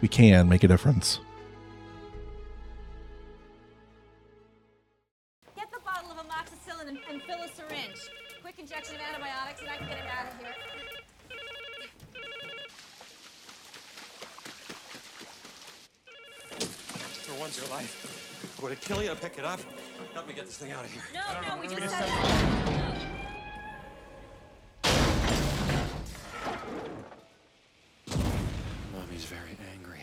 we can make a difference. Get the bottle of amoxicillin and, and fill a syringe. Quick injection of antibiotics, and I can get him out of here. For once your life, I'm going to kill you and pick it up. Help me get this thing out of here. No, no, we just Mommy's very angry.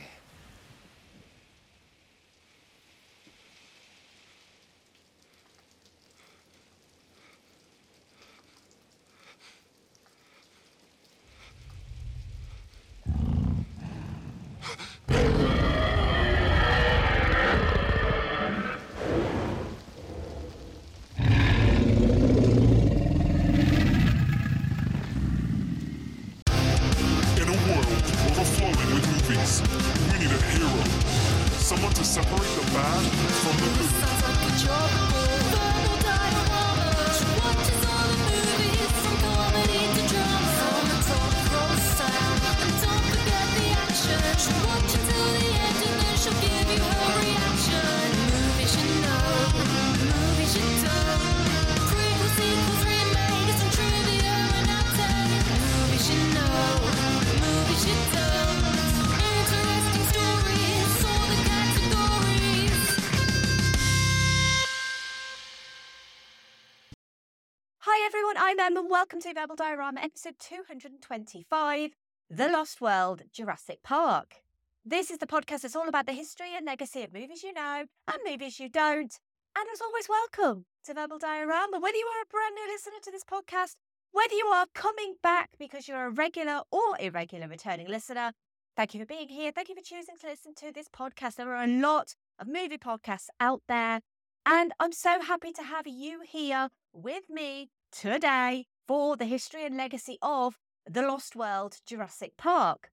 Everyone, and welcome to Verbal Diorama episode 225 The Lost World Jurassic Park. This is the podcast that's all about the history and legacy of movies you know and movies you don't. And as always, welcome to Verbal Diorama. Whether you are a brand new listener to this podcast, whether you are coming back because you're a regular or irregular returning listener, thank you for being here. Thank you for choosing to listen to this podcast. There are a lot of movie podcasts out there, and I'm so happy to have you here with me today for the history and legacy of The Lost World Jurassic Park.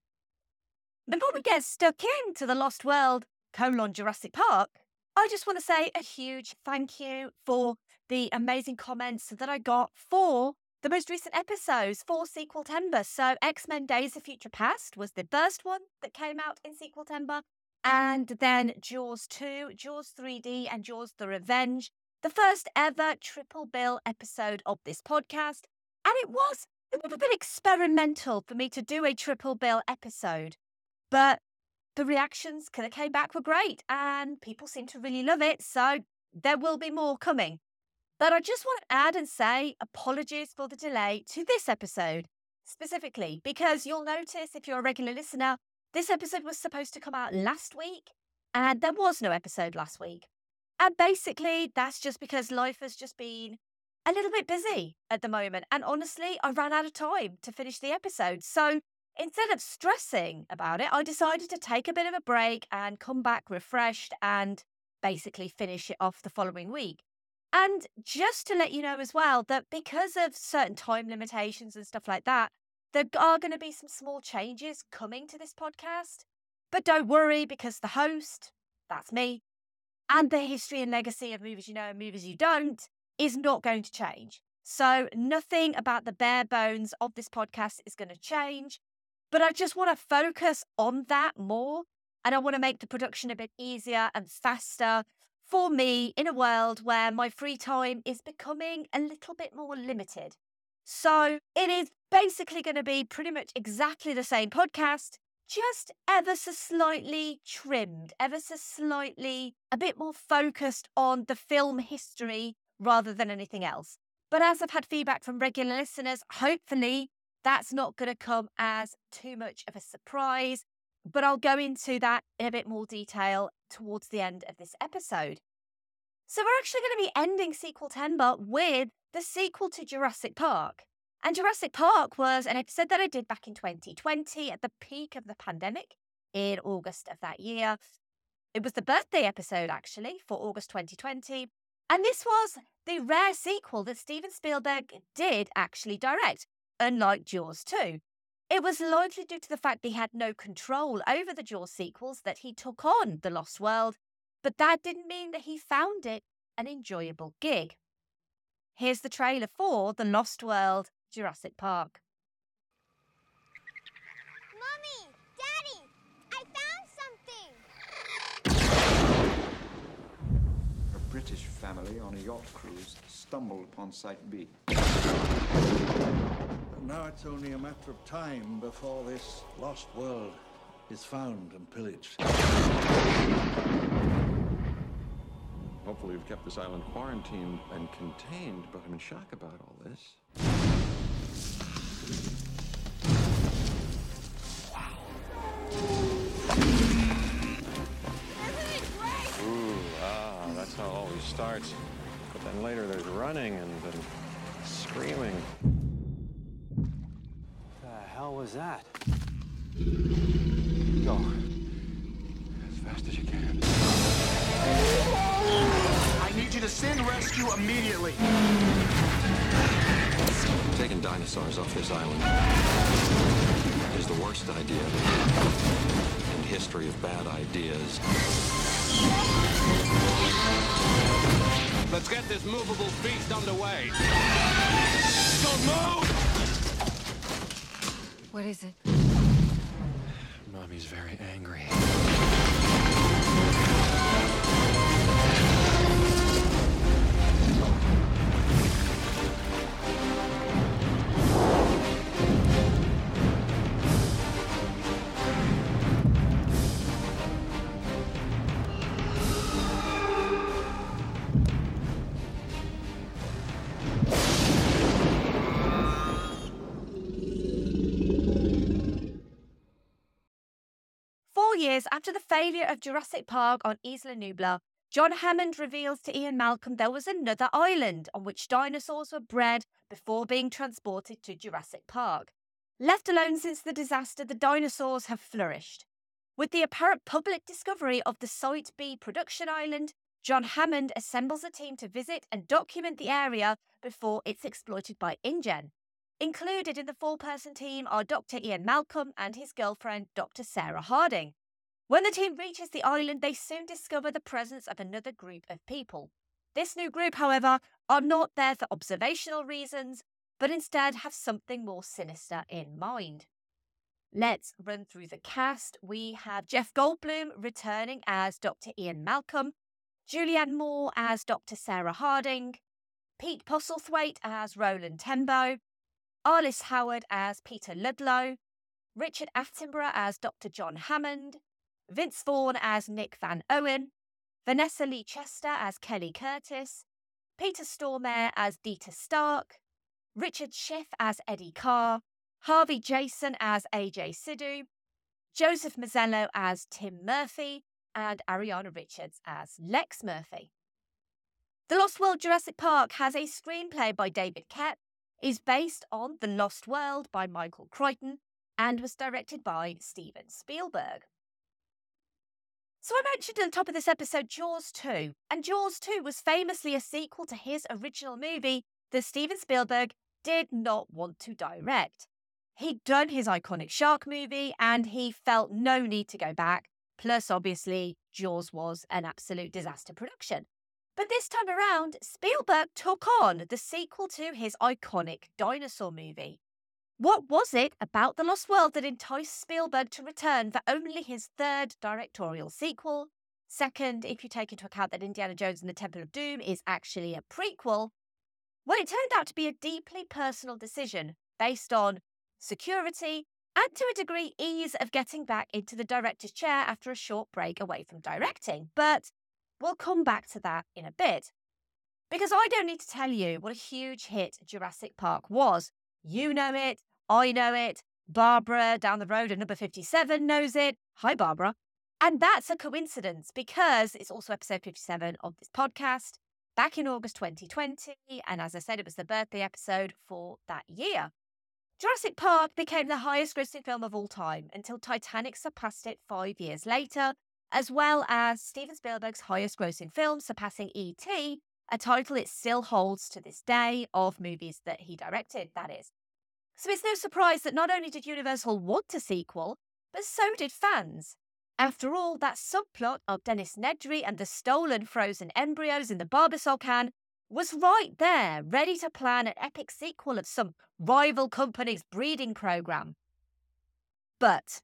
Before we get stuck into The Lost World colon Jurassic Park, I just want to say a huge thank you for the amazing comments that I got for the most recent episodes for Sequel Timber. So X Men Days of Future Past was the first one that came out in Sequel Timber. And then Jaws 2, Jaws 3D, and Jaws the Revenge, the first ever triple bill episode of this podcast. And it was a little bit experimental for me to do a triple bill episode. But the reactions that came back were great and people seem to really love it. So there will be more coming. But I just want to add and say apologies for the delay to this episode specifically, because you'll notice if you're a regular listener, this episode was supposed to come out last week and there was no episode last week. And basically, that's just because life has just been a little bit busy at the moment. And honestly, I ran out of time to finish the episode. So instead of stressing about it, I decided to take a bit of a break and come back refreshed and basically finish it off the following week. And just to let you know as well that because of certain time limitations and stuff like that, there are going to be some small changes coming to this podcast. But don't worry because the host, that's me, and the history and legacy of movies you know and movies you don't is not going to change. So nothing about the bare bones of this podcast is going to change. But I just want to focus on that more. And I want to make the production a bit easier and faster for me in a world where my free time is becoming a little bit more limited. So it is basically going to be pretty much exactly the same podcast, just ever so slightly trimmed, ever so slightly a bit more focused on the film history rather than anything else. But as I've had feedback from regular listeners, hopefully that's not going to come as too much of a surprise. But I'll go into that in a bit more detail towards the end of this episode. So we're actually going to be ending sequel 10 but with the sequel to Jurassic Park. And Jurassic Park was an episode that I did back in 2020 at the peak of the pandemic in August of that year. It was the birthday episode, actually, for August 2020. And this was the rare sequel that Steven Spielberg did actually direct, unlike Jaws 2. It was largely due to the fact that he had no control over the Jaws sequels that he took on The Lost World, but that didn't mean that he found it an enjoyable gig. Here's the trailer for The Lost World Jurassic Park. Mommy! Daddy! I found something! A British family on a yacht cruise stumbled upon Site B. Now it's only a matter of time before this lost world is found and pillaged. Hopefully, we've kept this island quarantined and contained, but I'm in shock about all this. Ooh, ah, that's how it always starts. But then later there's running and then screaming. The hell was that? Go. As fast as you can. I need you to send rescue immediately. Taking dinosaurs off this island is the worst idea in history of bad ideas. Let's get this movable feast underway. Don't move! What is it? Mommy's very angry. Years after the failure of Jurassic Park on Isla Nublar, John Hammond reveals to Ian Malcolm there was another island on which dinosaurs were bred before being transported to Jurassic Park. Left alone since the disaster, the dinosaurs have flourished. With the apparent public discovery of the Site B production island, John Hammond assembles a team to visit and document the area before it's exploited by InGen. Included in the four person team are Dr. Ian Malcolm and his girlfriend, Dr. Sarah Harding. When the team reaches the island, they soon discover the presence of another group of people. This new group, however, are not there for observational reasons, but instead have something more sinister in mind. Let's run through the cast. We have Jeff Goldblum returning as Dr. Ian Malcolm, Julianne Moore as Dr. Sarah Harding, Pete Postlethwaite as Roland Tembo, Arliss Howard as Peter Ludlow, Richard Attenborough as Dr. John Hammond, Vince Vaughn as Nick Van Owen, Vanessa Lee Chester as Kelly Curtis, Peter Stormare as Dieter Stark, Richard Schiff as Eddie Carr, Harvey Jason as AJ Sidhu, Joseph Mazzello as Tim Murphy, and Ariana Richards as Lex Murphy. The Lost World Jurassic Park has a screenplay by David Koepp, is based on The Lost World by Michael Crichton, and was directed by Steven Spielberg. So I mentioned at the top of this episode Jaws 2, and Jaws 2 was famously a sequel to his original movie that Steven Spielberg did not want to direct. He'd done his iconic shark movie and he felt no need to go back. Plus, obviously, Jaws was an absolute disaster production. But this time around, Spielberg took on the sequel to his iconic dinosaur movie. What was it about The Lost World that enticed Spielberg to return for only his third directorial sequel? Second, if you take into account that Indiana Jones and the Temple of Doom is actually a prequel, well, it turned out to be a deeply personal decision based on security and to a degree, ease of getting back into the director's chair after a short break away from directing. But we'll come back to that in a bit. Because I don't need to tell you what a huge hit Jurassic Park was. You know it, I know it, Barbara down the road at number 57 knows it. Hi, Barbara. And that's a coincidence because it's also episode 57 of this podcast back in August 2020. And as I said, it was the birthday episode for that year. Jurassic Park became the highest grossing film of all time until Titanic surpassed it five years later, as well as Steven Spielberg's highest grossing film, surpassing E.T., a title it still holds to this day of movies that he directed, that is. So it's no surprise that not only did Universal want a sequel, but so did fans. After all, that subplot of Dennis Nedry and the stolen frozen embryos in the Barbasol can was right there, ready to plan an epic sequel of some rival company's breeding program. But,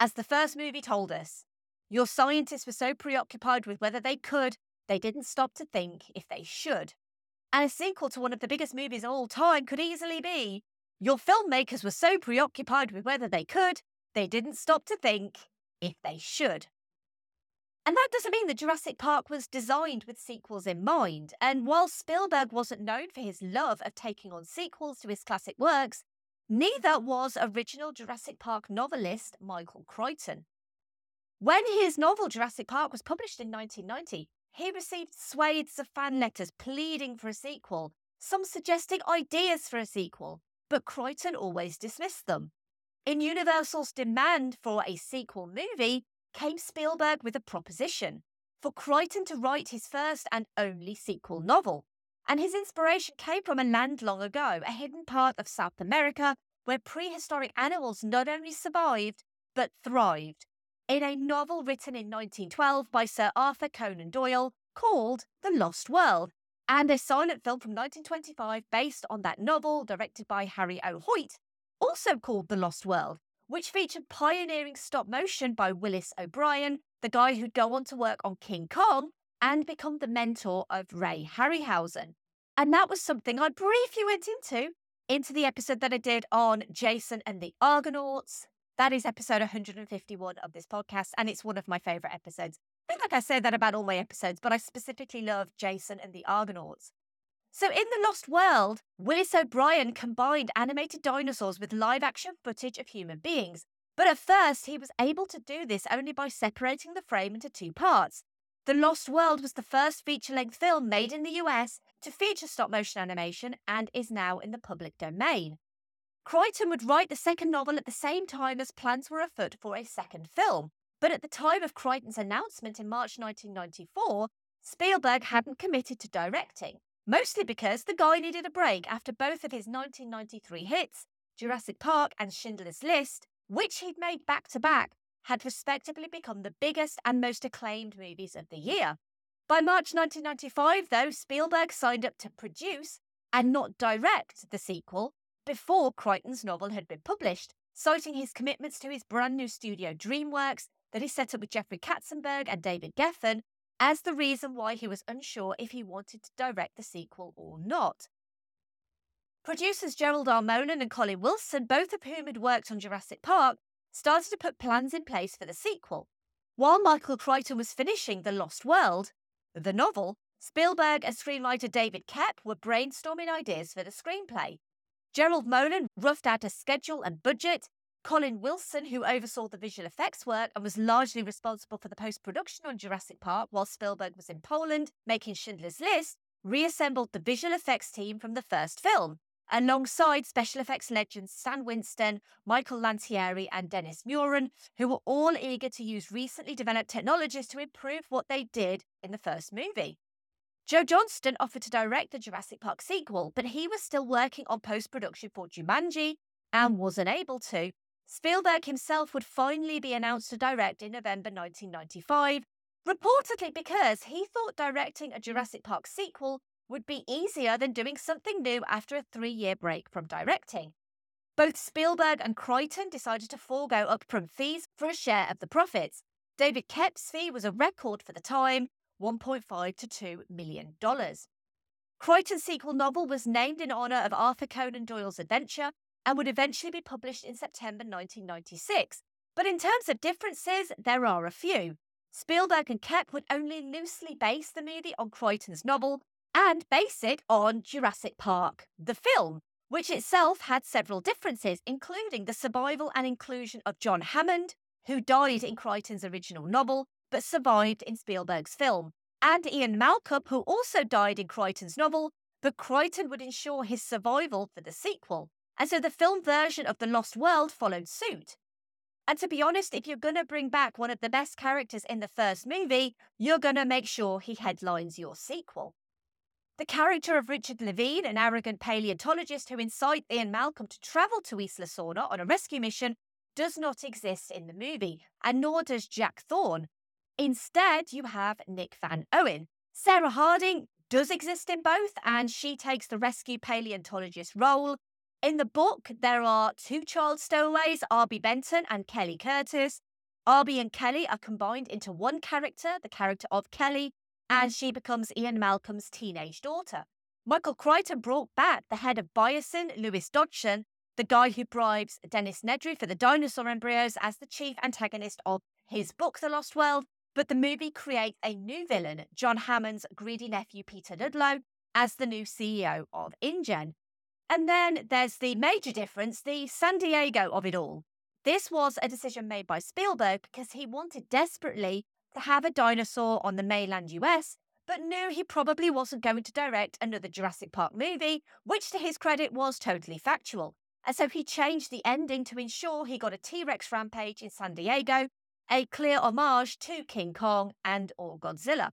as the first movie told us, your scientists were so preoccupied with whether they could, they didn't stop to think if they should. And a sequel to one of the biggest movies of all time could easily be your filmmakers were so preoccupied with whether they could, they didn't stop to think if they should. And that doesn't mean that Jurassic Park was designed with sequels in mind. And while Spielberg wasn't known for his love of taking on sequels to his classic works, neither was original Jurassic Park novelist Michael Crichton. When his novel Jurassic Park was published in 1990, he received swathes of fan letters pleading for a sequel, some suggesting ideas for a sequel, but Crichton always dismissed them. In Universal's demand for a sequel movie came Spielberg with a proposition for Crichton to write his first and only sequel novel. And his inspiration came from a land long ago, a hidden part of South America where prehistoric animals not only survived, but thrived. In a novel written in 1912 by Sir Arthur Conan Doyle called The Lost World, and a silent film from 1925 based on that novel, directed by Harry O. Hoyt, also called The Lost World, which featured pioneering stop motion by Willis O'Brien, the guy who'd go on to work on King Kong and become the mentor of Ray Harryhausen. And that was something I briefly went into into the episode that I did on Jason and the Argonauts. That is episode 151 of this podcast, and it's one of my favorite episodes. I feel like I say that about all my episodes, but I specifically love Jason and the Argonauts. So, in The Lost World, Willis O'Brien combined animated dinosaurs with live action footage of human beings. But at first, he was able to do this only by separating the frame into two parts. The Lost World was the first feature length film made in the US to feature stop motion animation and is now in the public domain. Crichton would write the second novel at the same time as plans were afoot for a second film. But at the time of Crichton's announcement in March 1994, Spielberg hadn't committed to directing, mostly because the guy needed a break after both of his 1993 hits, Jurassic Park and Schindler's List, which he'd made back to back, had respectively become the biggest and most acclaimed movies of the year. By March 1995, though, Spielberg signed up to produce and not direct the sequel before Crichton's novel had been published, citing his commitments to his brand new studio DreamWorks that he set up with Jeffrey Katzenberg and David Geffen as the reason why he was unsure if he wanted to direct the sequel or not. Producers Gerald R. Molen and Colin Wilson, both of whom had worked on Jurassic Park, started to put plans in place for the sequel. While Michael Crichton was finishing The Lost World, the novel, Spielberg and screenwriter David Koepp were brainstorming ideas for the screenplay. Gerald Molen roughed out a schedule and budget, Colin Wilson, who oversaw the visual effects work and was largely responsible for the post production on Jurassic Park while Spielberg was in Poland making Schindler's List, reassembled the visual effects team from the first film, alongside special effects legends Stan Winston, Michael Lantieri, and Dennis Muren, who were all eager to use recently developed technologies to improve what they did in the first movie. Joe Johnston offered to direct the Jurassic Park sequel, but he was still working on post production for Jumanji and mm. wasn't able to, Spielberg himself would finally be announced to direct in November 1995, reportedly because he thought directing a Jurassic Park sequel would be easier than doing something new after a three year break from directing. Both Spielberg and Crichton decided to forego upfront fees for a share of the profits. David Koepp's fee was a record for the time, 1.5 to 2 million dollars. Crichton's sequel novel was named in honor of Arthur Conan Doyle's adventure and would eventually be published in September 1996. But in terms of differences, there are a few. Spielberg and Koepp would only loosely base the movie on Crichton's novel and base it on Jurassic Park, the film, which itself had several differences, including the survival and inclusion of John Hammond, who died in Crichton's original novel but survived in Spielberg's film, and Ian Malcolm, who also died in Crichton's novel, but Crichton would ensure his survival for the sequel. And so the film version of The Lost World followed suit. And to be honest, if you're going to bring back one of the best characters in the first movie, you're going to make sure he headlines your sequel. The character of Richard Levine, an arrogant paleontologist who incites Ian Malcolm to travel to Isla Sorna on a rescue mission, does not exist in the movie, and nor does Jack Thorne. Instead, you have Nick Van Owen. Sarah Harding does exist in both, and she takes the rescue paleontologist role. In the book, there are two child stowaways, Arby Benton and Kelly Curtis. Arby and Kelly are combined into one character, the character of Kelly, and she becomes Ian Malcolm's teenage daughter. Michael Crichton brought back the head of Biosyn, Lewis Dodgson, the guy who bribes Dennis Nedry for the dinosaur embryos as the chief antagonist of his book, The Lost World. But the movie creates a new villain, John Hammond's greedy nephew, Peter Ludlow, as the new CEO of InGen. And then there's the major difference, the San Diego of it all. This was a decision made by Spielberg because he wanted desperately to have a dinosaur on the mainland US, but knew he probably wasn't going to direct another Jurassic Park movie, which to his credit was totally factual. And so he changed the ending to ensure he got a T Rex rampage in San Diego, a clear homage to King Kong and or Godzilla.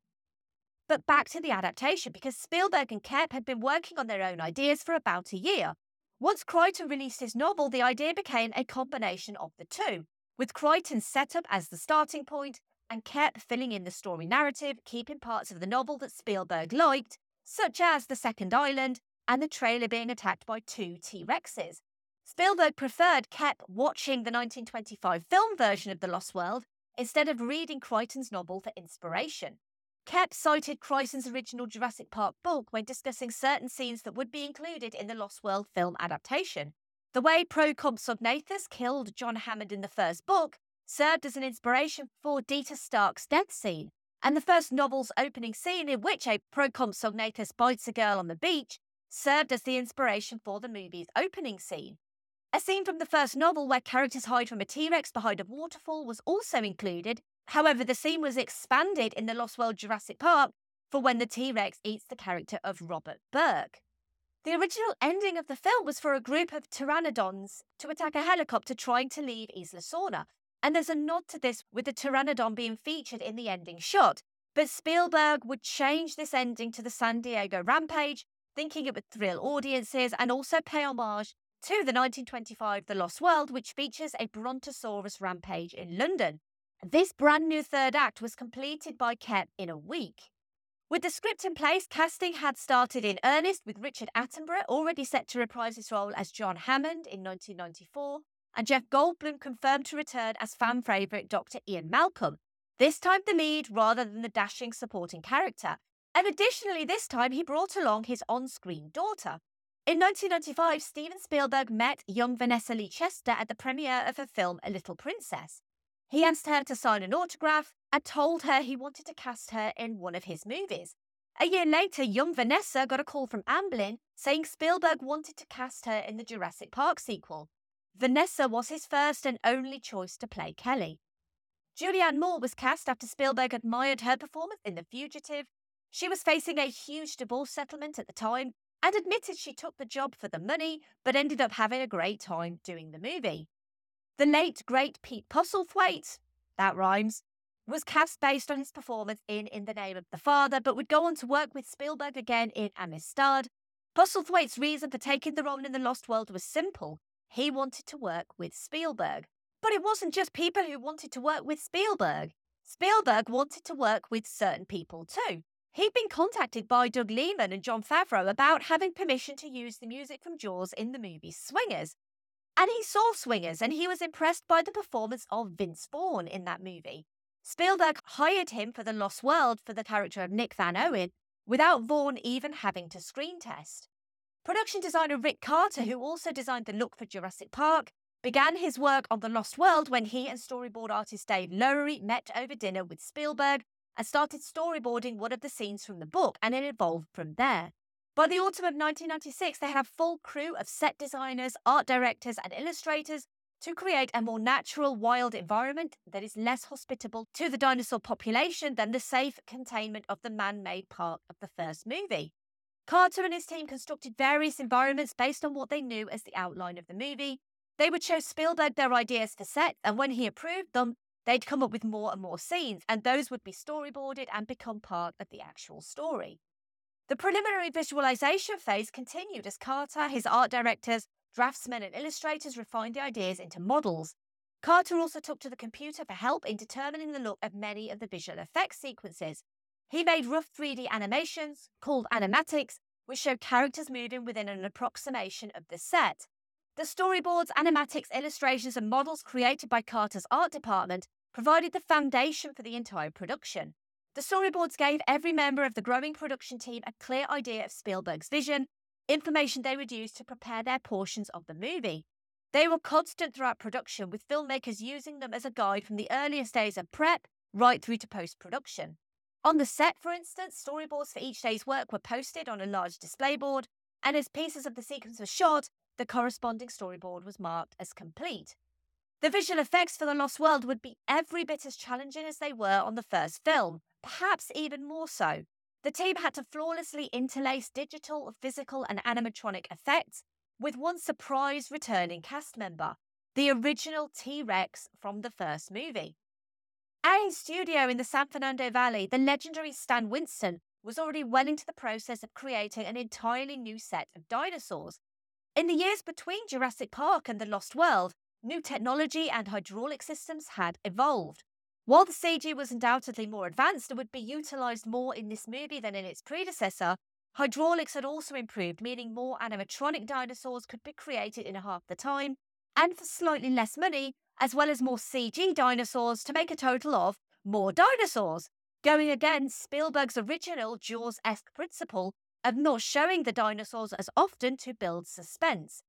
But back to the adaptation, because Spielberg and Koepp had been working on their own ideas for about a year. Once Crichton released his novel, the idea became a combination of the two, with Crichton's setup as the starting point and Koepp filling in the story narrative, keeping parts of the novel that Spielberg liked, such as the second island and the trailer being attacked by two T Rexes. Spielberg preferred Koepp watching the 1925 film version of The Lost World instead of reading Crichton's novel for inspiration. Koepp cited Crichton's original Jurassic Park book when discussing certain scenes that would be included in the Lost World film adaptation. The way Procompsognathus killed John Hammond in the first book served as an inspiration for Dieter Stark's death scene, and the first novel's opening scene, in which a Procompsognathus bites a girl on the beach, served as the inspiration for the movie's opening scene. A scene from the first novel where characters hide from a T Rex behind a waterfall was also included. However, the scene was expanded in the Lost World Jurassic Park for when the T Rex eats the character of Robert Burke. The original ending of the film was for a group of pteranodons to attack a helicopter trying to leave Isla Sorna, and there's a nod to this with the pteranodon being featured in the ending shot. But Spielberg would change this ending to the San Diego Rampage, thinking it would thrill audiences and also pay homage to the 1925 The Lost World, which features a Brontosaurus rampage in London. This brand new third act was completed by Koepp in a week. With the script in place, casting had started in earnest with Richard Attenborough already set to reprise his role as John Hammond in 1994, and Jeff Goldblum confirmed to return as fan favourite Dr. Ian Malcolm, this time the lead rather than the dashing supporting character. And additionally, this time he brought along his on screen daughter. In 1995, Steven Spielberg met young Vanessa Lee Chester at the premiere of her film A Little Princess. He asked her to sign an autograph and told her he wanted to cast her in one of his movies. A year later, young Vanessa got a call from Amblin saying Spielberg wanted to cast her in the Jurassic Park sequel. Vanessa was his first and only choice to play Kelly. Julianne Moore was cast after Spielberg admired her performance in The Fugitive. She was facing a huge divorce settlement at the time and admitted she took the job for the money, but ended up having a great time doing the movie. The late, great Pete Postlethwaite, that rhymes, was cast based on his performance in In the Name of the Father, but would go on to work with Spielberg again in Amistad. Postlethwaite's reason for taking the role in The Lost World was simple. He wanted to work with Spielberg. But it wasn't just people who wanted to work with Spielberg. Spielberg wanted to work with certain people too. He'd been contacted by Doug Liman and Jon Favreau about having permission to use the music from Jaws in the movie Swingers. And he saw Swingers and he was impressed by the performance of Vince Vaughn in that movie. Spielberg hired him for The Lost World for the character of Nick Van Owen without Vaughn even having to screen test. Production designer Rick Carter, who also designed the look for Jurassic Park, began his work on The Lost World when he and storyboard artist Dave Lowery met over dinner with Spielberg and started storyboarding one of the scenes from the book, and it evolved from there. By the autumn of 1996, they had a full crew of set designers, art directors, and illustrators to create a more natural, wild environment that is less hospitable to the dinosaur population than the safe containment of the man made park of the first movie. Carter and his team constructed various environments based on what they knew as the outline of the movie. They would show Spielberg their ideas for sets, and when he approved them, they'd come up with more and more scenes, and those would be storyboarded and become part of the actual story. The preliminary visualization phase continued as Carter, his art directors, draftsmen, and illustrators refined the ideas into models. Carter also took to the computer for help in determining the look of many of the visual effects sequences. He made rough 3D animations, called animatics, which show characters moving within an approximation of the set. The storyboards, animatics, illustrations, and models created by Carter's art department provided the foundation for the entire production. The storyboards gave every member of the growing production team a clear idea of Spielberg's vision, information they would use to prepare their portions of the movie. They were constant throughout production, with filmmakers using them as a guide from the earliest days of prep right through to post production. On the set, for instance, storyboards for each day's work were posted on a large display board, and as pieces of the sequence were shot, the corresponding storyboard was marked as complete. The visual effects for The Lost World would be every bit as challenging as they were on the first film, perhaps even more so. The team had to flawlessly interlace digital, physical, and animatronic effects with one surprise returning cast member, the original T Rex from the first movie. At his studio in the San Fernando Valley, the legendary Stan Winston was already well into the process of creating an entirely new set of dinosaurs. In the years between Jurassic Park and The Lost World, new technology and hydraulic systems had evolved. While the CG was undoubtedly more advanced and would be utilised more in this movie than in its predecessor, hydraulics had also improved, meaning more animatronic dinosaurs could be created in half the time and for slightly less money, as well as more CG dinosaurs to make a total of more dinosaurs, going against Spielberg's original Jaws esque principle of not showing the dinosaurs as often to build suspense.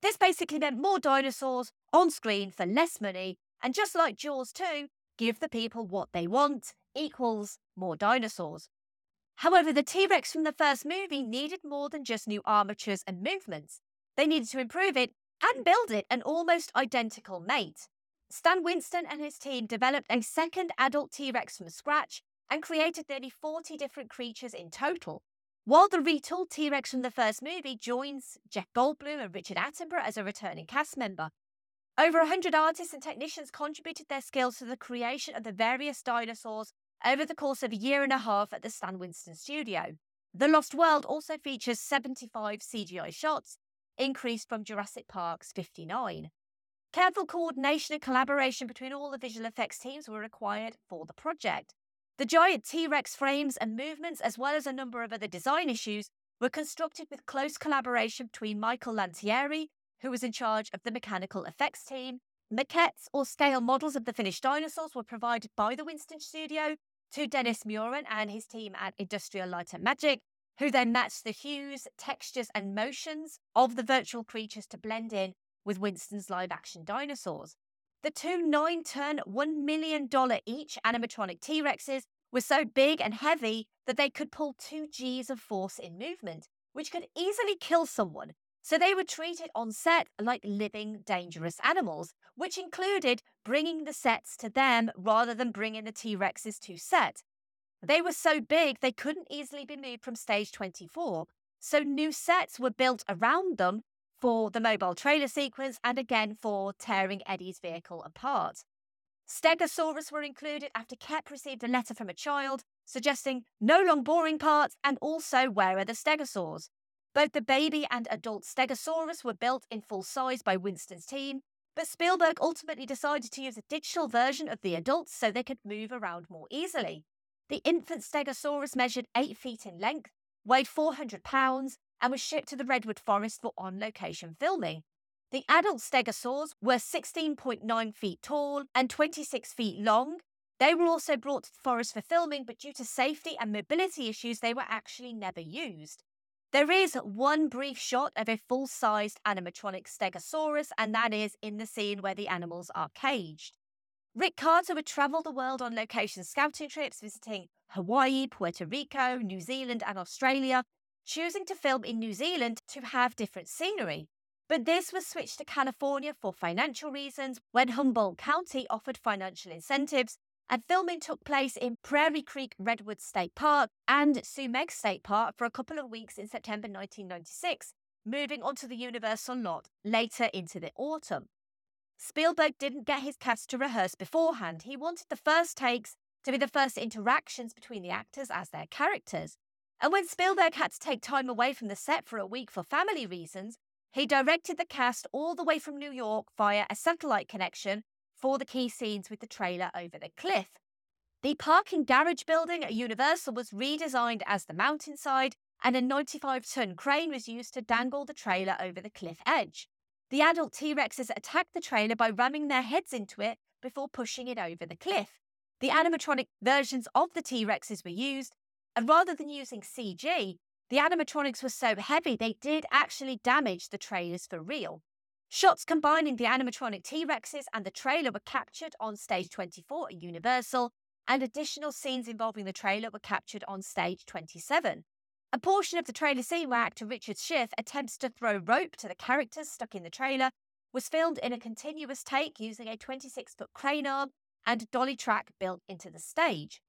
This basically meant more dinosaurs on screen for less money, and just like Jaws 2, give the people what they want equals more dinosaurs. However, the T Rex from the first movie needed more than just new armatures and movements. They needed to improve it and build it an almost identical mate. Stan Winston and his team developed a second adult T Rex from scratch and created nearly 40 different creatures in total. While the retooled T Rex from the first movie joins Jeff Goldblum and Richard Attenborough as a returning cast member. Over 100 artists and technicians contributed their skills to the creation of the various dinosaurs over the course of a year and a half at the Stan Winston studio. The Lost World also features 75 CGI shots, increased from Jurassic Park's 59. Careful coordination and collaboration between all the visual effects teams were required for the project. The giant T Rex frames and movements, as well as a number of other design issues, were constructed with close collaboration between Michael Lantieri, who was in charge of the mechanical effects team. Maquettes or scale models of the finished dinosaurs were provided by the Winston studio to Dennis Muren and his team at Industrial Light and Magic, who then matched the hues, textures, and motions of the virtual creatures to blend in with Winston's live action dinosaurs. The two nine ton, $1 million each animatronic T Rexes were so big and heavy that they could pull two G's of force in movement, which could easily kill someone. So they were treated on set like living, dangerous animals, which included bringing the sets to them rather than bringing the T Rexes to set. They were so big they couldn't easily be moved from stage 24, so new sets were built around them for the mobile trailer sequence and again for tearing Eddie's vehicle apart. Stegosaurus were included after Koepp received a letter from a child suggesting no long boring parts and also where are the stegosaurs. Both the baby and adult Stegosaurus were built in full size by Winston's team, but Spielberg ultimately decided to use a digital version of the adults so they could move around more easily. The infant Stegosaurus measured 8 feet in length, weighed 400 pounds, and was shipped to the Redwood Forest for on location filming. The adult stegosaurs were 16.9 feet tall and 26 feet long. They were also brought to the forest for filming, but due to safety and mobility issues, they were actually never used. There is one brief shot of a full sized animatronic Stegosaurus, and that is in the scene where the animals are caged. Rick Carter would travel the world on location scouting trips, visiting Hawaii, Puerto Rico, New Zealand, and Australia, choosing to film in New Zealand to have different scenery. But this was switched to California for financial reasons when Humboldt County offered financial incentives, and filming took place in Prairie Creek Redwood State Park and Sumeg State Park for a couple of weeks in September 1996, moving onto the Universal lot later into the autumn. Spielberg didn't get his cast to rehearse beforehand. He wanted the first takes to be the first interactions between the actors as their characters. And when Spielberg had to take time away from the set for a week for family reasons, he directed the cast all the way from New York via a satellite connection for the key scenes with the trailer over the cliff. The parking garage building at Universal was redesigned as the mountainside, and a 95 ton crane was used to dangle the trailer over the cliff edge. The adult T Rexes attacked the trailer by ramming their heads into it before pushing it over the cliff. The animatronic versions of the T Rexes were used, and rather than using CG, the animatronics were so heavy they did actually damage the trailers for real. Shots combining the animatronic T Rexes and the trailer were captured on stage 24 at Universal, and additional scenes involving the trailer were captured on stage 27. A portion of the trailer scene where actor Richard Schiff attempts to throw rope to the characters stuck in the trailer was filmed in a continuous take using a 26 foot crane arm and a dolly track built into the stage.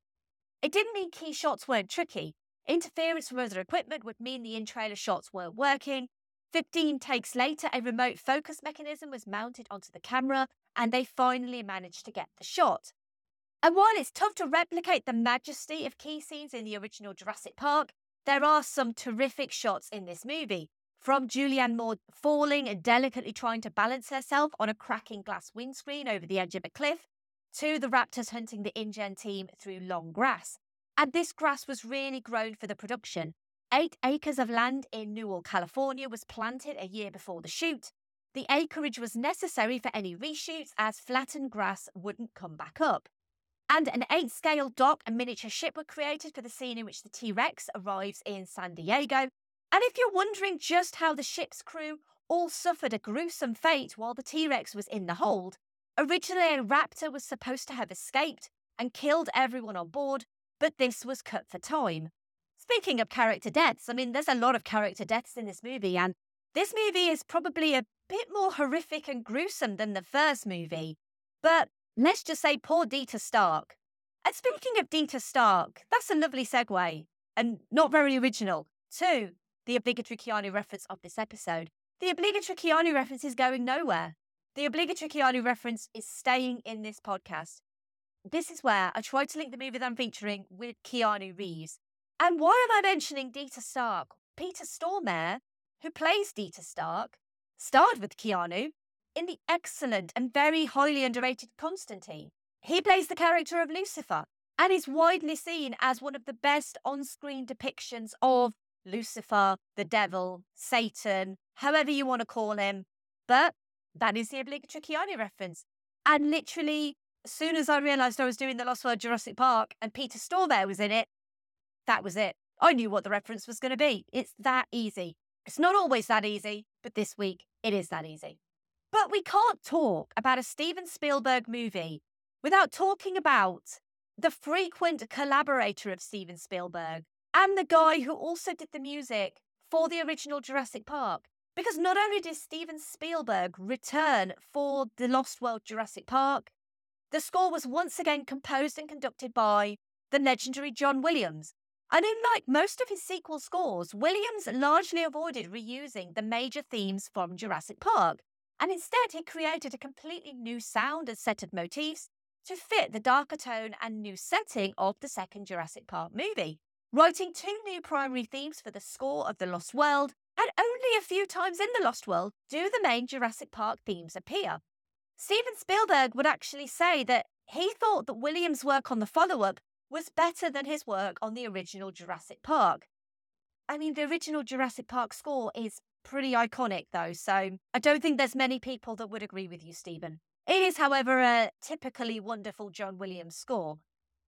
It didn't mean key shots weren't tricky. Interference from other equipment would mean the in trailer shots weren't working. 15 takes later, a remote focus mechanism was mounted onto the camera, and they finally managed to get the shot. And while it's tough to replicate the majesty of key scenes in the original Jurassic Park, there are some terrific shots in this movie, from Julianne Moore falling and delicately trying to balance herself on a cracking glass windscreen over the edge of a cliff, to the raptors hunting the InGen team through long grass. And this grass was really grown for the production. Eight acres of land in Newell, California was planted a year before the shoot. The acreage was necessary for any reshoots as flattened grass wouldn't come back up and an eight scale dock and miniature ship were created for the scene in which the T Rex arrives in San Diego. And if you're wondering just how the ship's crew all suffered a gruesome fate while the T Rex was in the hold, originally a raptor was supposed to have escaped and killed everyone on board, but this was cut for time. Speaking of character deaths, I mean, there's a lot of character deaths in this movie, and this movie is probably a bit more horrific and gruesome than the first movie. But Let's just say poor Dieter Stark. And speaking of Dieter Stark, that's a lovely segue and not very original to the obligatory Keanu reference of this episode. The obligatory Keanu reference is going nowhere. The obligatory Keanu reference is staying in this podcast. This is where I try to link the movie that I'm featuring with Keanu Reeves. And why am I mentioning Dieter Stark? Peter Stormare, who plays Dieter Stark, starred with Keanu in the excellent and very highly underrated Constantine. He plays the character of Lucifer and is widely seen as one of the best on screen depictions of Lucifer, the devil, Satan, however you want to call him. But that is the obligatory Keanu reference. And literally, as soon as I realised I was doing the Lost World Jurassic Park and Peter Stormare was in it, that was it. I knew what the reference was going to be. It's that easy. It's not always that easy, but this week it is that easy. But we can't talk about a Steven Spielberg movie without talking about the frequent collaborator of Steven Spielberg and the guy who also did the music for the original Jurassic Park. Because not only did Steven Spielberg return for the Lost World Jurassic Park, the score was once again composed and conducted by the legendary John Williams. And unlike most of his sequel scores, Williams largely avoided reusing the major themes from Jurassic Park and instead he created a completely new sound and set of motifs to fit the darker tone and new setting of the second Jurassic Park movie, writing two new primary themes for the score of The Lost World, and only a few times in The Lost World do the main Jurassic Park themes appear. Steven Spielberg would actually say that he thought that Williams' work on the follow up was better than his work on the original Jurassic Park. I mean, the original Jurassic Park score is pretty iconic, though, so I don't think there's many people that would agree with you, Steven. It is, however, a typically wonderful John Williams score.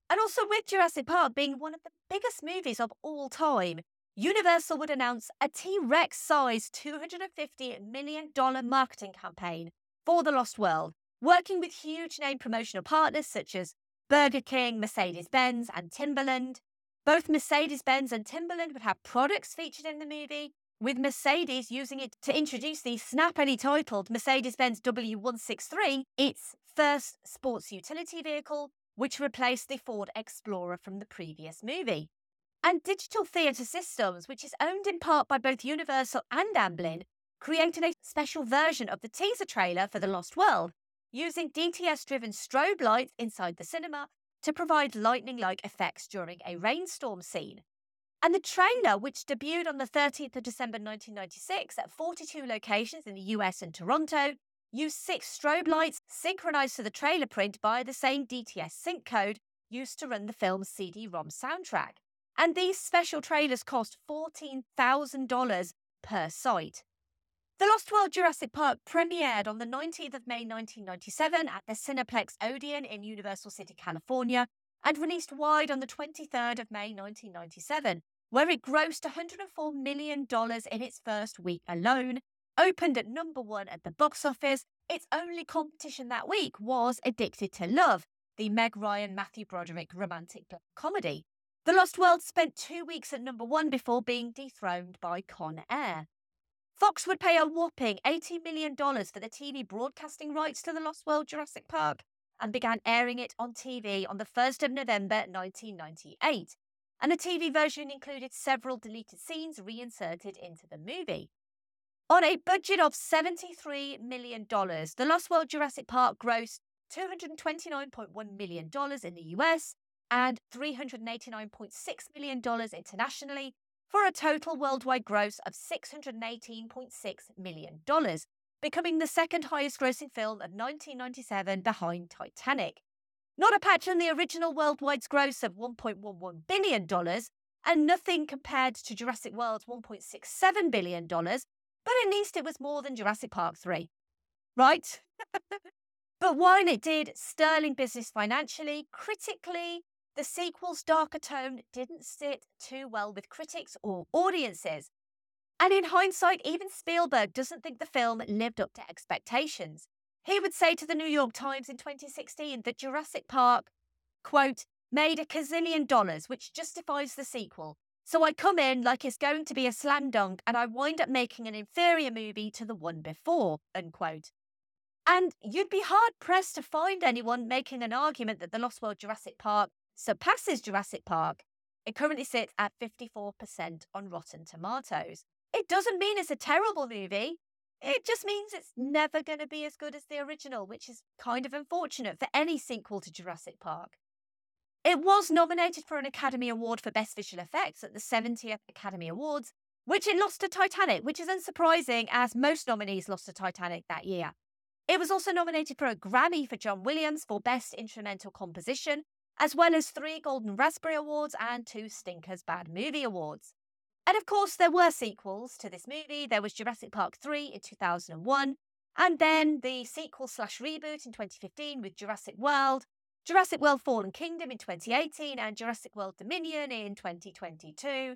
And also with Jurassic Park being one of the biggest movies of all time, Universal would announce a T Rex sized $250 million marketing campaign for The Lost World, working with huge name promotional partners such as Burger King, Mercedes Benz, and Timberland. Both Mercedes Benz and Timberland would have products featured in the movie, with Mercedes using it to introduce the snappily titled Mercedes Benz W163, its first sports utility vehicle, which replaced the Ford Explorer from the previous movie. And Digital Theatre Systems, which is owned in part by both Universal and Amblin, created a special version of the teaser trailer for The Lost World, using DTS driven strobe lights inside the cinema to provide lightning like effects during a rainstorm scene. And the trailer, which debuted on the 13th of December 1996 at 42 locations in the US and Toronto, used six strobe lights synchronized to the trailer print by the same DTS sync code used to run the film's CD ROM soundtrack. And these special trailers cost $14,000 per site. The Lost World Jurassic Park premiered on the 19th of May 1997 at the Cineplex Odeon in Universal City, California, and released wide on the 23rd of May 1997, where it grossed $104 million in its first week alone, opened at number one at the box office. Its only competition that week was Addicted to Love, the Meg Ryan Matthew Broderick romantic comedy. The Lost World spent two weeks at number one before being dethroned by Con Air. Fox would pay a whopping $80 million for the TV broadcasting rights to The Lost World Jurassic Park and began airing it on TV on the 1st of November 1998. And the TV version included several deleted scenes reinserted into the movie. On a budget of $73 million, The Lost World Jurassic Park grossed $229.1 million in the US and $389.6 million internationally, for a total worldwide gross of $618.6 million, becoming the second highest grossing film of 1997 behind Titanic. Not a patch on the original worldwide gross of $1.11 billion, and nothing compared to Jurassic World's $1.67 billion, but at least it was more than Jurassic Park 3. Right? but while it did sterling business financially, critically, the sequel's darker tone didn't sit too well with critics or audiences. And in hindsight, even Spielberg doesn't think the film lived up to expectations. He would say to the New York Times in 2016 that Jurassic Park, quote, made a gazillion dollars, which justifies the sequel. So I come in like it's going to be a slam dunk and I wind up making an inferior movie to the one before, unquote. And you'd be hard pressed to find anyone making an argument that The Lost World Jurassic Park surpasses Jurassic Park. It currently sits at 54% on Rotten Tomatoes. It doesn't mean it's a terrible movie. It just means it's never going to be as good as the original, which is kind of unfortunate for any sequel to Jurassic Park. It was nominated for an Academy Award for Best Visual Effects at the 70th Academy Awards, which it lost to Titanic, which is unsurprising as most nominees lost to Titanic that year. It was also nominated for a Grammy for John Williams for Best Instrumental Composition, as well as three Golden Raspberry Awards and two Stinkers Bad Movie Awards. And of course, there were sequels to this movie. There was Jurassic Park 3 in 2001, and then the sequel slash reboot in 2015 with Jurassic World, Jurassic World Fallen Kingdom in 2018, and Jurassic World Dominion in 2022.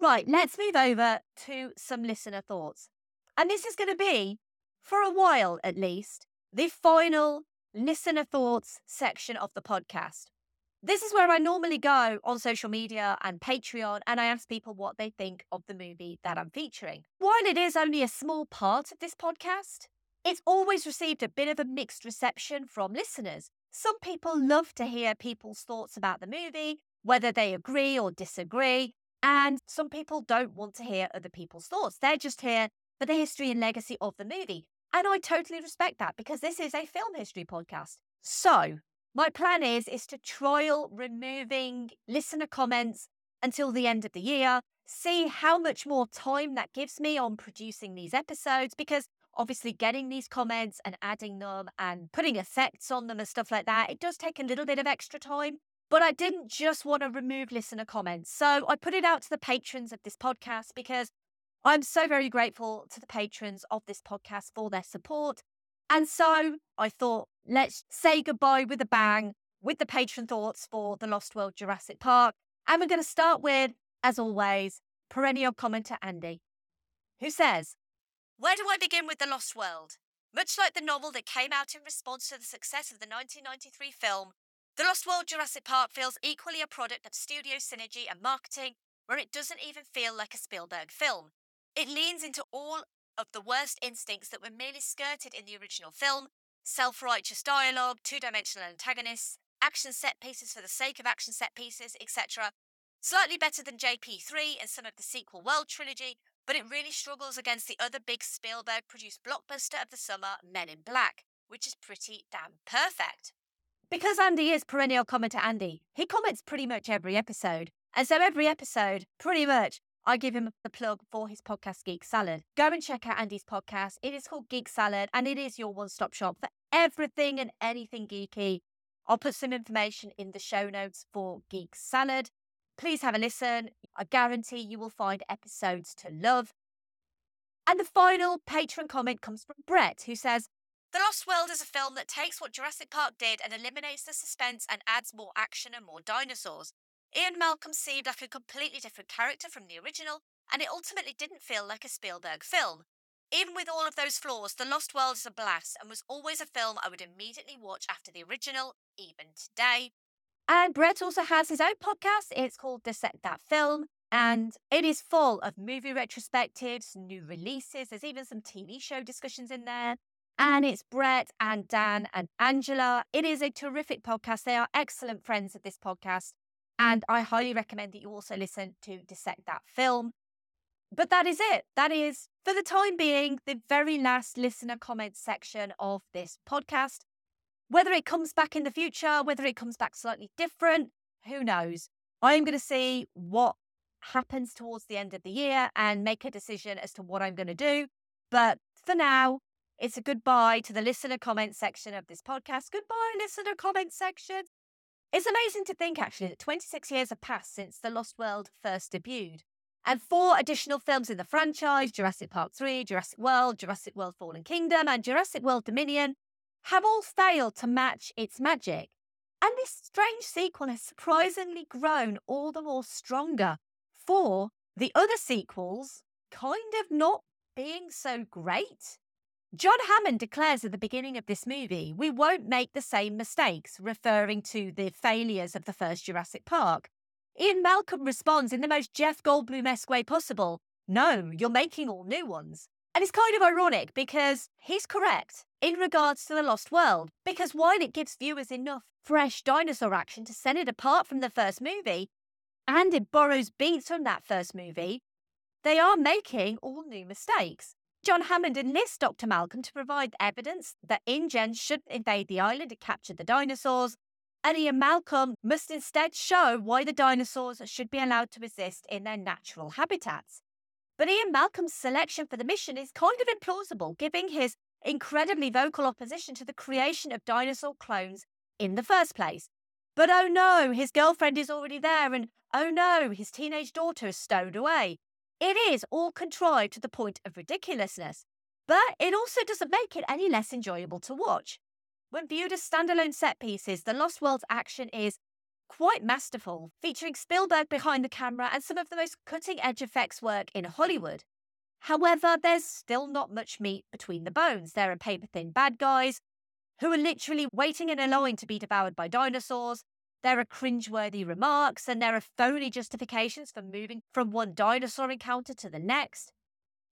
Right, let's move over to some listener thoughts. And this is going to be, for a while at least, the final listener thoughts section of the podcast. This is where I normally go on social media and Patreon and I ask people what they think of the movie that I'm featuring. While it is only a small part of this podcast, it's always received a bit of a mixed reception from listeners. Some people love to hear people's thoughts about the movie, whether they agree or disagree, and some people don't want to hear other people's thoughts. They're just here for the history and legacy of the movie. And I totally respect that because this is a film history podcast. So, my plan is is to trial removing listener comments until the end of the year, see how much more time that gives me on producing these episodes because obviously getting these comments and adding them and putting effects on them and stuff like that, it does take a little bit of extra time. But I didn't just want to remove listener comments. So I put it out to the patrons of this podcast because I'm so very grateful to the patrons of this podcast for their support. And so I thought, let's say goodbye with a bang with the patron thoughts for The Lost World Jurassic Park. And we're going to start with, as always, perennial commenter Andy, who says, Where do I begin with The Lost World? Much like the novel that came out in response to the success of the 1993 film, The Lost World Jurassic Park feels equally a product of studio synergy and marketing, where it doesn't even feel like a Spielberg film. It leans into all of the worst instincts that were merely skirted in the original film self righteous dialogue, two dimensional antagonists, action set pieces for the sake of action set pieces, etc. Slightly better than JP3 and some of the sequel World trilogy, but it really struggles against the other big Spielberg produced blockbuster of the summer, Men in Black, which is pretty damn perfect. Because Andy is perennial commenter Andy, he comments pretty much every episode. And so every episode, pretty much, I give him the plug for his podcast, Geek Salad. Go and check out Andy's podcast. It is called Geek Salad, and it is your one stop shop for everything and anything geeky. I'll put some information in the show notes for Geek Salad. Please have a listen. I guarantee you will find episodes to love. And the final patron comment comes from Brett, who says, The Lost World is a film that takes what Jurassic Park did and eliminates the suspense and adds more action and more dinosaurs. Ian Malcolm seemed like a completely different character from the original, and it ultimately didn't feel like a Spielberg film. Even with all of those flaws, The Lost World is a blast and was always a film I would immediately watch after the original, even today. And Brett also has his own podcast. It's called Dissect That Film. And it is full of movie retrospectives, new releases. There's even some TV show discussions in there. And it's Brett and Dan and Angela. It is a terrific podcast. They are excellent friends of this podcast. And I highly recommend that you also listen to Dissect That Film. But that is it. That is, for the time being, the very last listener comment section of this podcast. Whether it comes back in the future, whether it comes back slightly different, who knows? I'm going to see what happens towards the end of the year and make a decision as to what I'm going to do. But for now, it's a goodbye to the listener comment section of this podcast. Goodbye, listener comment section. It's amazing to think, actually, that 26 years have passed since The Lost World first debuted. And four additional films in the franchise Jurassic Park 3, Jurassic World, Jurassic World Fallen Kingdom, and Jurassic World Dominion have all failed to match its magic. And this strange sequel has surprisingly grown all the more stronger for the other sequels kind of not being so great. John Hammond declares at the beginning of this movie, we won't make the same mistakes, referring to the failures of the first Jurassic Park. Ian Malcolm responds in the most Jeff Goldblum esque way possible no, you're making all new ones. And it's kind of ironic because he's correct in regards to The Lost World, because while it gives viewers enough fresh dinosaur action to set it apart from the first movie, and it borrows beats from that first movie, they are making all new mistakes. John Hammond enlists Dr. Malcolm to provide evidence that InGen should invade the island and capture the dinosaurs, and Ian Malcolm must instead show why the dinosaurs should be allowed to exist in their natural habitats. But Ian Malcolm's selection for the mission is kind of implausible, given his incredibly vocal opposition to the creation of dinosaur clones in the first place. But oh no, his girlfriend is already there, and oh no, his teenage daughter is stowed away. It is all contrived to the point of ridiculousness, but it also doesn't make it any less enjoyable to watch. When viewed as standalone set pieces, The Lost World's action is quite masterful, featuring Spielberg behind the camera and some of the most cutting edge effects work in Hollywood. However, there's still not much meat between the bones. There are paper thin bad guys who are literally waiting in a line to be devoured by dinosaurs. There are cringeworthy remarks and there are phony justifications for moving from one dinosaur encounter to the next.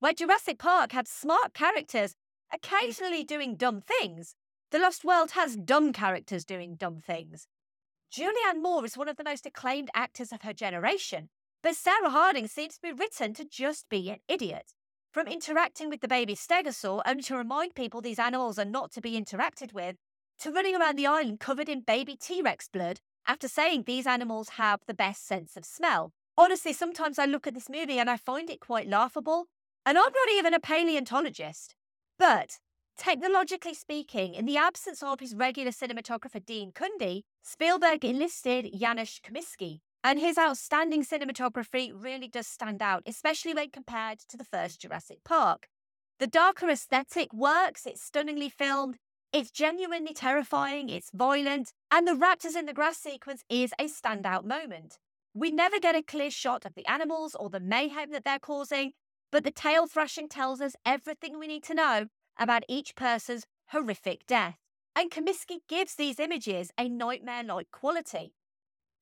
Where Jurassic Park had smart characters occasionally doing dumb things, the Lost World has dumb characters doing dumb things. Julianne Moore is one of the most acclaimed actors of her generation, but Sarah Harding seems to be written to just be an idiot. From interacting with the baby stegosaur only to remind people these animals are not to be interacted with, to running around the island covered in baby T Rex blood after saying these animals have the best sense of smell. Honestly, sometimes I look at this movie and I find it quite laughable, and I'm not even a paleontologist. But Technologically speaking, in the absence of his regular cinematographer Dean Cundey, Spielberg enlisted Janusz Kaminski, and his outstanding cinematography really does stand out, especially when compared to the first Jurassic Park. The darker aesthetic works, it's stunningly filmed, it's genuinely terrifying, it's violent, and the raptors in the grass sequence is a standout moment. We never get a clear shot of the animals or the mayhem that they're causing, but the tail thrashing tells us everything we need to know about each person's horrific death. And Kaminski gives these images a nightmare like quality.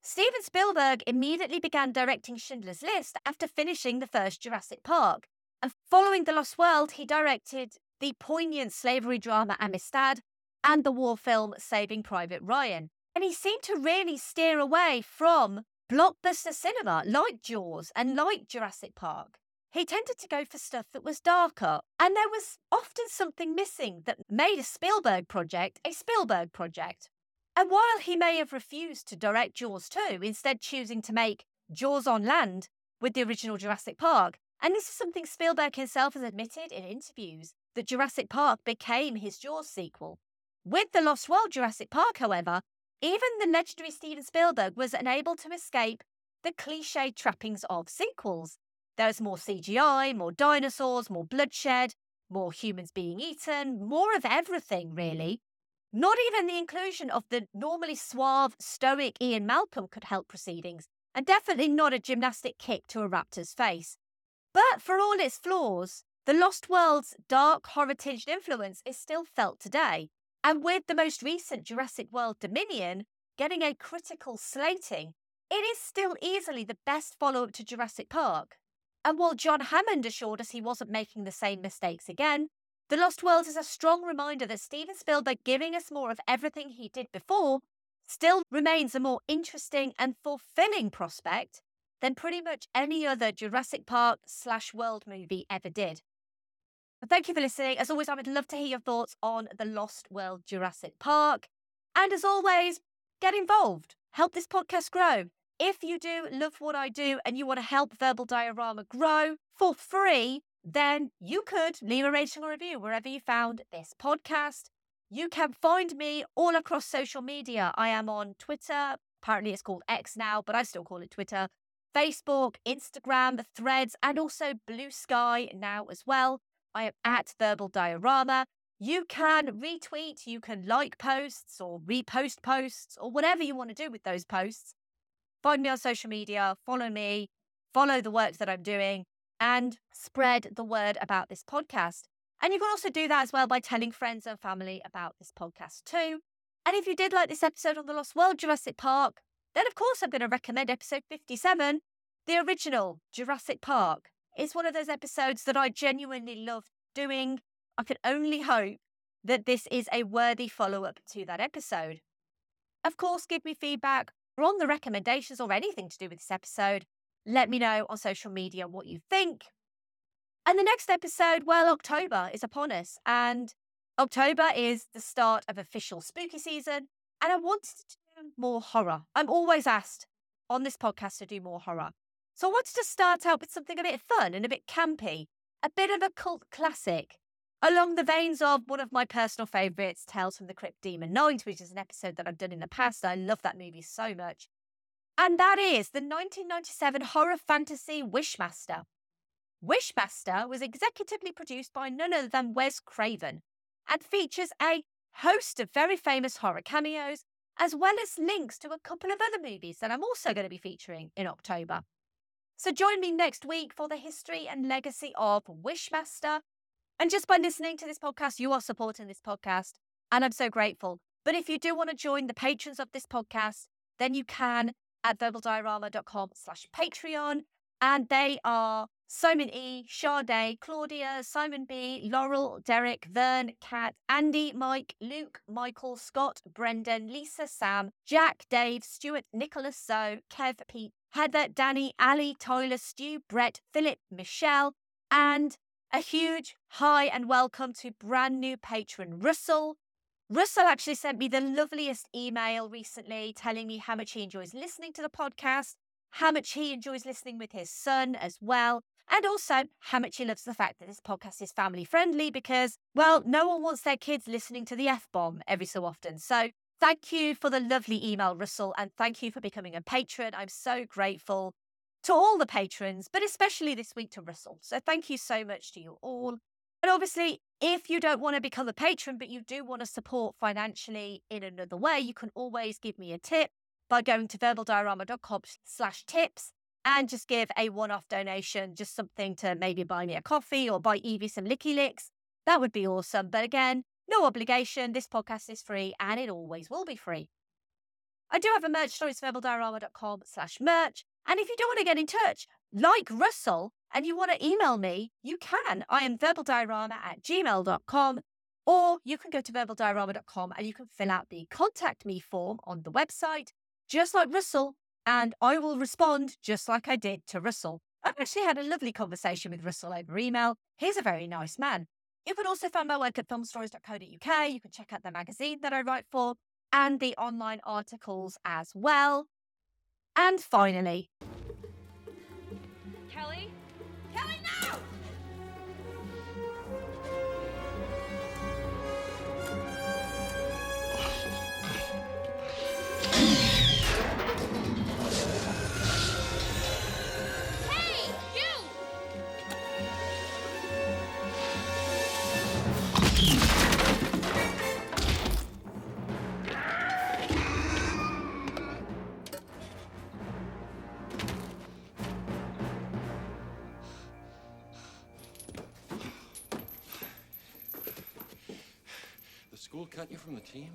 Steven Spielberg immediately began directing Schindler's List after finishing the first Jurassic Park. And following The Lost World, he directed the poignant slavery drama Amistad and the war film Saving Private Ryan. And he seemed to really steer away from blockbuster cinema like Jaws and like Jurassic Park. He tended to go for stuff that was darker, and there was often something missing that made a Spielberg project a Spielberg project. And while he may have refused to direct Jaws 2, instead choosing to make Jaws on land with the original Jurassic Park, and this is something Spielberg himself has admitted in interviews, that Jurassic Park became his Jaws sequel. With The Lost World Jurassic Park, however, even the legendary Steven Spielberg was unable to escape the cliche trappings of sequels. There's more CGI, more dinosaurs, more bloodshed, more humans being eaten, more of everything, really. Not even the inclusion of the normally suave, stoic Ian Malcolm could help proceedings, and definitely not a gymnastic kick to a raptor's face. But for all its flaws, The Lost World's dark, horror tinged influence is still felt today. And with the most recent Jurassic World Dominion getting a critical slating, it is still easily the best follow up to Jurassic Park. And while John Hammond assured us he wasn't making the same mistakes again, The Lost World is a strong reminder that Steven Spielberg giving us more of everything he did before still remains a more interesting and fulfilling prospect than pretty much any other Jurassic Park slash world movie ever did. But thank you for listening. As always, I would love to hear your thoughts on the Lost World Jurassic Park. And as always, get involved. Help this podcast grow. If you do love what I do and you want to help Verbal Diorama grow for free, then you could leave a rating or review wherever you found this podcast. You can find me all across social media. I am on Twitter. Apparently, it's called X now, but I still call it Twitter. Facebook, Instagram, the Threads, and also Blue Sky now as well. I am at Verbal Diorama. You can retweet, you can like posts or repost posts or whatever you want to do with those posts. Find me on social media, follow me, follow the work that I'm doing, and spread the word about this podcast. And you can also do that as well by telling friends and family about this podcast too. And if you did like this episode on the Lost World Jurassic Park, then of course I'm going to recommend episode 57, the original Jurassic Park. It's one of those episodes that I genuinely love doing. I can only hope that this is a worthy follow up to that episode. Of course, give me feedback or on the recommendations or anything to do with this episode. Let me know on social media what you think. And the next episode, well, October is upon us, and October is the start of official spooky season, and I wanted to do more horror. I'm always asked on this podcast to do more horror. So I wanted to start out with something a bit fun and a bit campy, a bit of a cult classic, along the veins of one of my personal favourites, Tales from the Crypt Demon Knight, which is an episode that I've done in the past. I love that movie so much. And that is the 1997 horror fantasy Wishmaster. Wishmaster was executively produced by none other than Wes Craven and features a host of very famous horror cameos, as well as links to a couple of other movies that I'm also going to be featuring in October. So join me next week for the history and legacy of Wishmaster. And just by listening to this podcast, you are supporting this podcast. And I'm so grateful. But if you do want to join the patrons of this podcast, then you can at verbaldiorama.com slash Patreon. And they are Simon E, Sade, Claudia, Simon B, Laurel, Derek, Vern, Kat, Andy, Mike, Luke, Michael, Scott, Brendan, Lisa, Sam, Jack, Dave, Stuart, Nicholas, Zoe, Kev, Pete, Heather, Danny, Ali, Tyler, Stu, Brett, Philip, Michelle, and a huge hi and welcome to brand new patron Russell. Russell actually sent me the loveliest email recently telling me how much he enjoys listening to the podcast, how much he enjoys listening with his son as well, and also how much he loves the fact that this podcast is family friendly because, well, no one wants their kids listening to the F bomb every so often. So Thank you for the lovely email, Russell, and thank you for becoming a patron. I'm so grateful to all the patrons, but especially this week to Russell. So thank you so much to you all. And obviously, if you don't want to become a patron, but you do want to support financially in another way, you can always give me a tip by going to verbaldiorama.com slash tips and just give a one-off donation, just something to maybe buy me a coffee or buy Evie some licky licks. That would be awesome. But again, no obligation. This podcast is free and it always will be free. I do have a merch store. It's verbaldiorama.com slash merch. And if you don't want to get in touch, like Russell, and you want to email me, you can. I am verbaldiorama at gmail.com. Or you can go to verbaldiorama.com and you can fill out the contact me form on the website, just like Russell, and I will respond just like I did to Russell. I've actually had a lovely conversation with Russell over email. He's a very nice man. You can also find my work at filmstories.co.uk. You can check out the magazine that I write for and the online articles as well. And finally,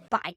bye.